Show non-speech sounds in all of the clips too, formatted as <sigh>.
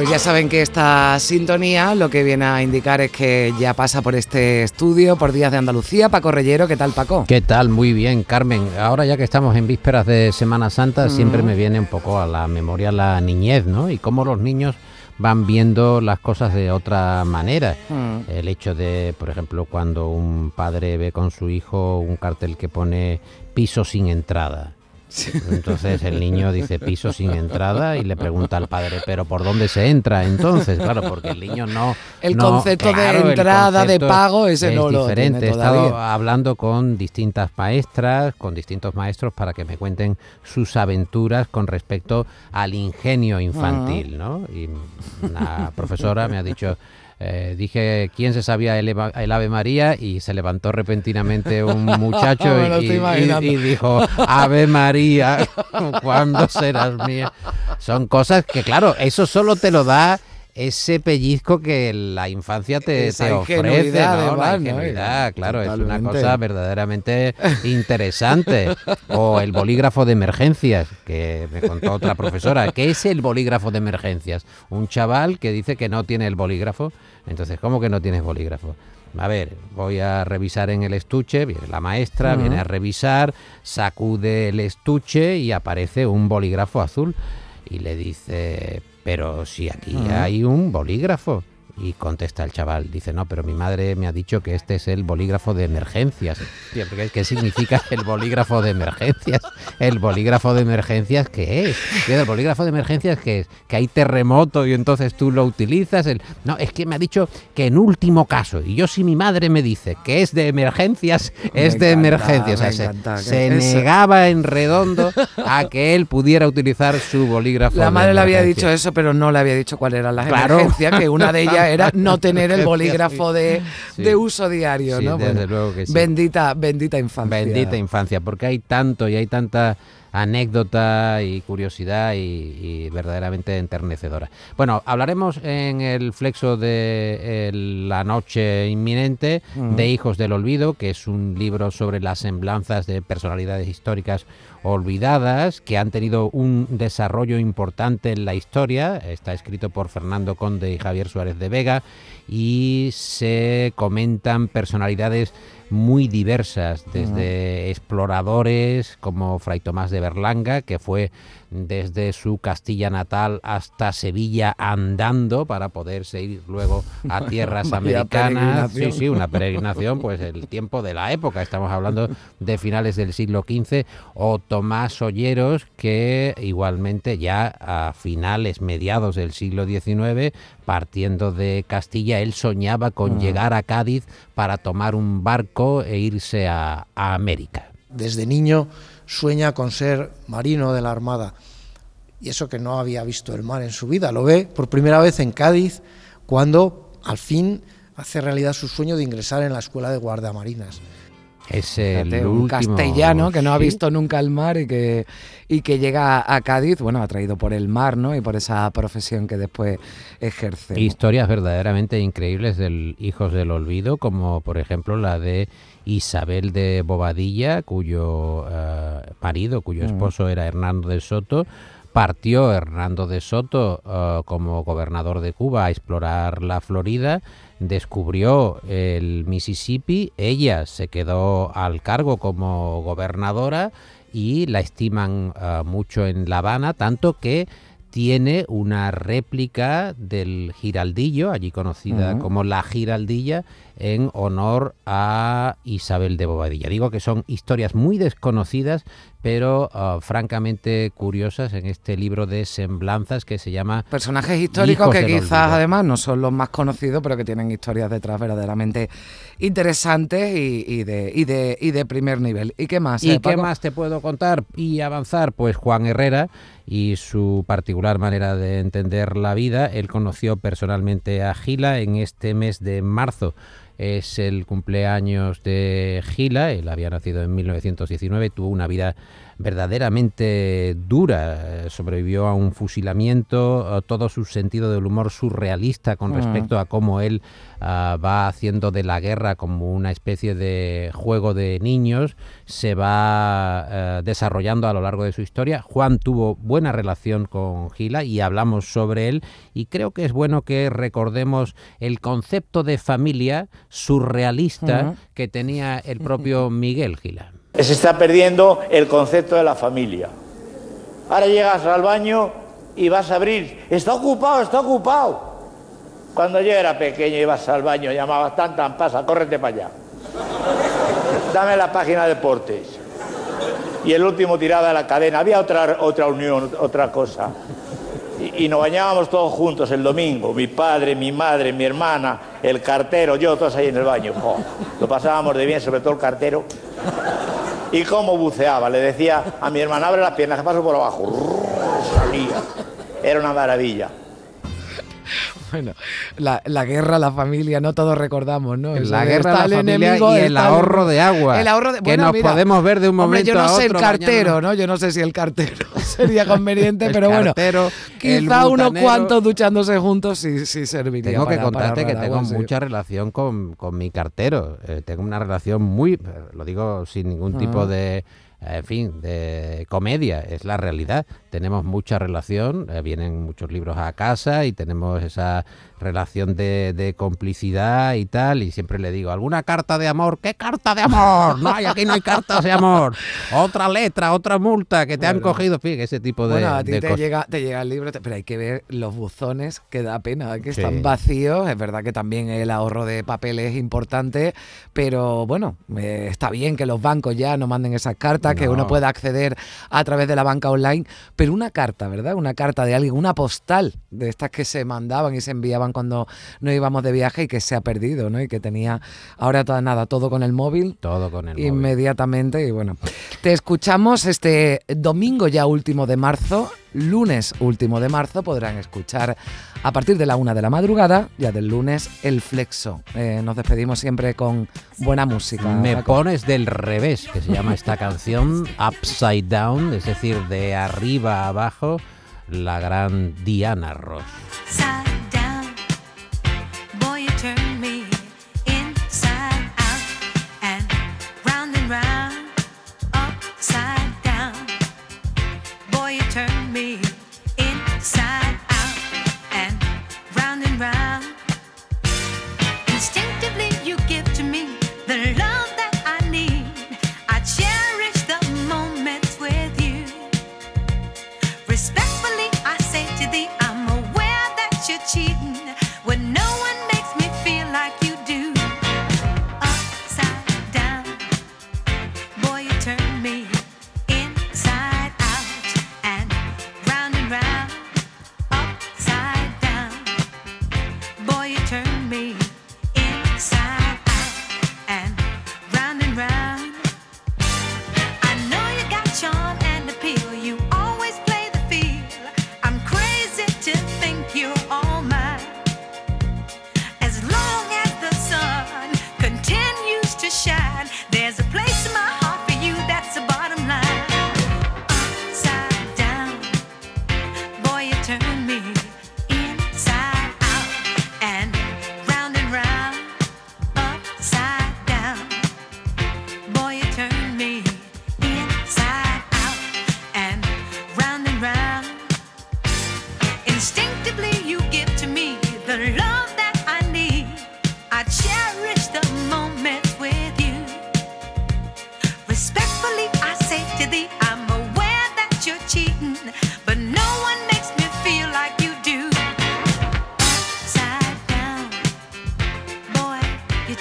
Pues ya saben que esta sintonía lo que viene a indicar es que ya pasa por este estudio, por Días de Andalucía. Paco Reyero, ¿qué tal, Paco? ¿Qué tal? Muy bien, Carmen. Ahora ya que estamos en vísperas de Semana Santa, siempre me viene un poco a la memoria la niñez, ¿no? Y cómo los niños van viendo las cosas de otra manera. El hecho de, por ejemplo, cuando un padre ve con su hijo un cartel que pone piso sin entrada entonces el niño dice piso sin entrada y le pregunta al padre, pero ¿por dónde se entra entonces? Claro, porque el niño no... El concepto de entrada, de pago, ese no lo diferente. He estado hablando con distintas maestras, con distintos maestros para que me cuenten sus aventuras con respecto al ingenio infantil, ¿no? Y una profesora me ha dicho... Eh, dije quién se sabía el, Ave María y se levantó repentinamente un <laughs> muchacho <laughs> y, dijo Ave María, <laughs> ¿cuándo serás mía? Son cosas que, claro, eso solo te lo da ese pellizco que la infancia te, te ofrece, ¿no? la ingenuidad, claro, es una cosa verdaderamente interesante. O el bolígrafo de emergencias, que me contó otra profesora. ¿Qué es el bolígrafo de emergencias? Un chaval que dice que no tiene el bolígrafo entonces, ¿cómo que no tienes bolígrafo? A ver, voy a revisar en el estuche, viene la maestra, viene a revisar, sacude el estuche y aparece un bolígrafo azul. Y le dice, pero si aquí hay un bolígrafo. Y contesta el chaval, dice, no, pero mi madre me ha dicho que este es el bolígrafo de emergencias. ¿Qué significa <laughs> el bolígrafo de emergencias? ¿El bolígrafo de emergencias qué es? ¿El bolígrafo de emergencias qué es? ¿Que hay terremoto y entonces tú lo utilizas? El... No, es que me ha dicho que en último caso, y yo si mi madre me dice que es de emergencias, es de emergencias. se, negaba en redondo a que él pudiera utilizar su bolígrafo. La madre le había dicho eso, pero no le había dicho cuál era la emergencia, que una de ellas era <laughs> no tener el bolígrafo de, uso diario, ¿no? Desde luego que sí. Bendita, bendita infancia. Bendita infancia, porque hay tanto y hay tanta anécdota y curiosidad y, verdaderamente enternecedora. Bueno, hablaremos en el flexo de La noche inminente de Hijos del Olvido, que es un libro sobre las semblanzas de personalidades históricas olvidadas que han tenido un desarrollo importante en la historia. Está escrito por Fernando Conde y Javier Suárez de Vega y se comentan personalidades muy diversas, desde exploradores como Fray Tomás de Berlanga, que fue desde su Castilla natal hasta Sevilla andando para poderse ir luego a <laughs> tierras americanas. Sí, sí, una peregrinación, pues el tiempo de la época, estamos hablando de finales del siglo XV, o Tomás Olleros, que igualmente ya a finales, mediados del siglo XIX, partiendo de Castilla, él soñaba con llegar a Cádiz para tomar un barco e irse a América. Desde niño sueña con ser marino de la Armada. Y eso que no había visto el mar en su vida, lo ve por primera vez en Cádiz cuando al fin hace realidad su sueño de ingresar en la escuela de guardiamarinas. Es el un castellano que no ha visto nunca el mar y que, y que llega a Cádiz, bueno, atraído por el mar, ¿no? Y por esa profesión que después ejerce. Historias verdaderamente increíbles del Hijos del Olvido, como por ejemplo la de Isabel de Bobadilla, cuyo eh, marido, cuyo mm. esposo era Hernando de Soto, partió Hernando de Soto eh, como gobernador de Cuba a explorar la Florida, descubrió el Mississippi, ella se quedó al cargo como gobernadora y la estiman eh, mucho en La Habana, tanto que tiene una réplica del Giraldillo, allí conocida como la Giraldilla, en honor a Isabel de Bobadilla. Digo que son historias muy desconocidas, pero ah, francamente curiosas en este libro de semblanzas que se llama... Personajes históricos que quizás además no son los más conocidos, pero que tienen historias detrás verdaderamente interesantes y, de, y, de, y de primer nivel. ¿Y qué más? ¿Y eh, qué más te puedo contar y avanzar? Pues Juan Herrera y su particular manera de entender la vida. Él conoció personalmente a Gila en este mes de marzo. Es el cumpleaños de Gila, él había nacido en 1919, tuvo una vida verdaderamente dura. Sobrevivió a un fusilamiento, todo su sentido del humor surrealista con mm. respecto a cómo él ah, va haciendo de la guerra como una especie de juego de niños, se va eh, desarrollando a lo largo de su historia. Juan tuvo buena relación con Gila y hablamos sobre él y creo que es bueno que recordemos el concepto de familia surrealista que tenía el propio Miguel Gila. Se está perdiendo el concepto de la familia. Ahora llegas al baño y vas a abrir. Está ocupado, está ocupado. Cuando yo era pequeño ibas al baño, llamabas tan tan pasa, córrete para allá. Dame la página de deportes. Y el último tiraba de la cadena. Había otra, otra unión, otra cosa. Y, nos bañábamos todos juntos el domingo. Mi padre, mi madre, mi hermana, el cartero, yo, todos ahí en el baño. lo pasábamos de bien, sobre todo el cartero. Y cómo buceaba. Le decía a mi hermana, abre las piernas, que paso por abajo. Salía. Era una maravilla. <laughs> Bueno, la, la, guerra, la familia, no todos recordamos, ¿no? la guerra, la familia y el ahorro de agua. El ahorro de, que nos podemos ver de un momento hombre, yo no sé el cartero, ¿no? Yo no sé si el cartero <laughs> sería <laughs> conveniente, pero bueno, quizá unos cuantos duchándose juntos sí, sí serviría. Tengo que contarte que tengo mucha relación con, con mi cartero. Eh, tengo una relación muy, lo digo sin ningún tipo de en fin, de comedia, es la realidad. Tenemos mucha relación, eh, vienen muchos libros a casa y tenemos esa relación de, complicidad y tal, y siempre le digo, ¿alguna carta de amor? ¿Qué carta de amor? No hay, aquí no hay cartas de amor. Otra letra, otra multa que te han cogido, fíjate, ese tipo de Bueno, a ti te, llega, te llega el libro, pero hay que ver los buzones, que da pena, que están vacíos. Es verdad que también el ahorro de papel es importante, pero bueno, eh, está bien que los bancos ya no manden esas cartas, que uno pueda acceder a través de la banca online, pero una carta, ¿verdad? Una carta de alguien, una postal de estas que se mandaban y se enviaban cuando no íbamos de viaje y que se ha perdido, ¿no? Y que tenía ahora toda, nada, todo con el móvil. Todo con el móvil. Inmediatamente. Y bueno, te escuchamos este domingo ya último de marzo. Lunes último de marzo podrán escuchar a partir de la una de la madrugada, ya del lunes, el flexo. Eh, nos despedimos siempre con buena música. Me pones del revés, que se llama esta canción, <laughs> Upside Down, es decir, de arriba a abajo, la gran Diana Ross. me.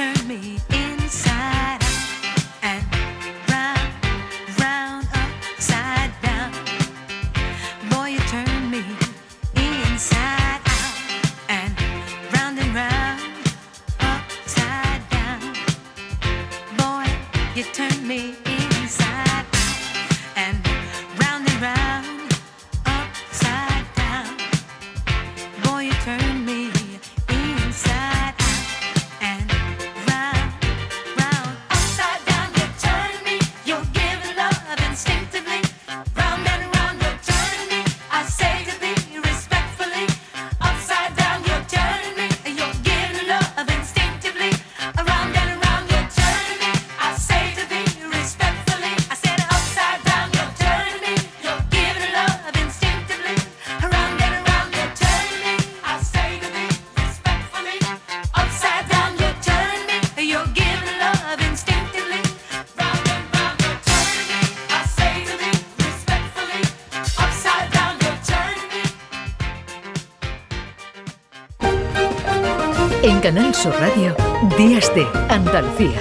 turn me inside out and round, round, upside down. Boy, you turn me inside out and round and round, upside down. Boy, you turn me inside out and En Canal Sur Radio, Días de Andalucía.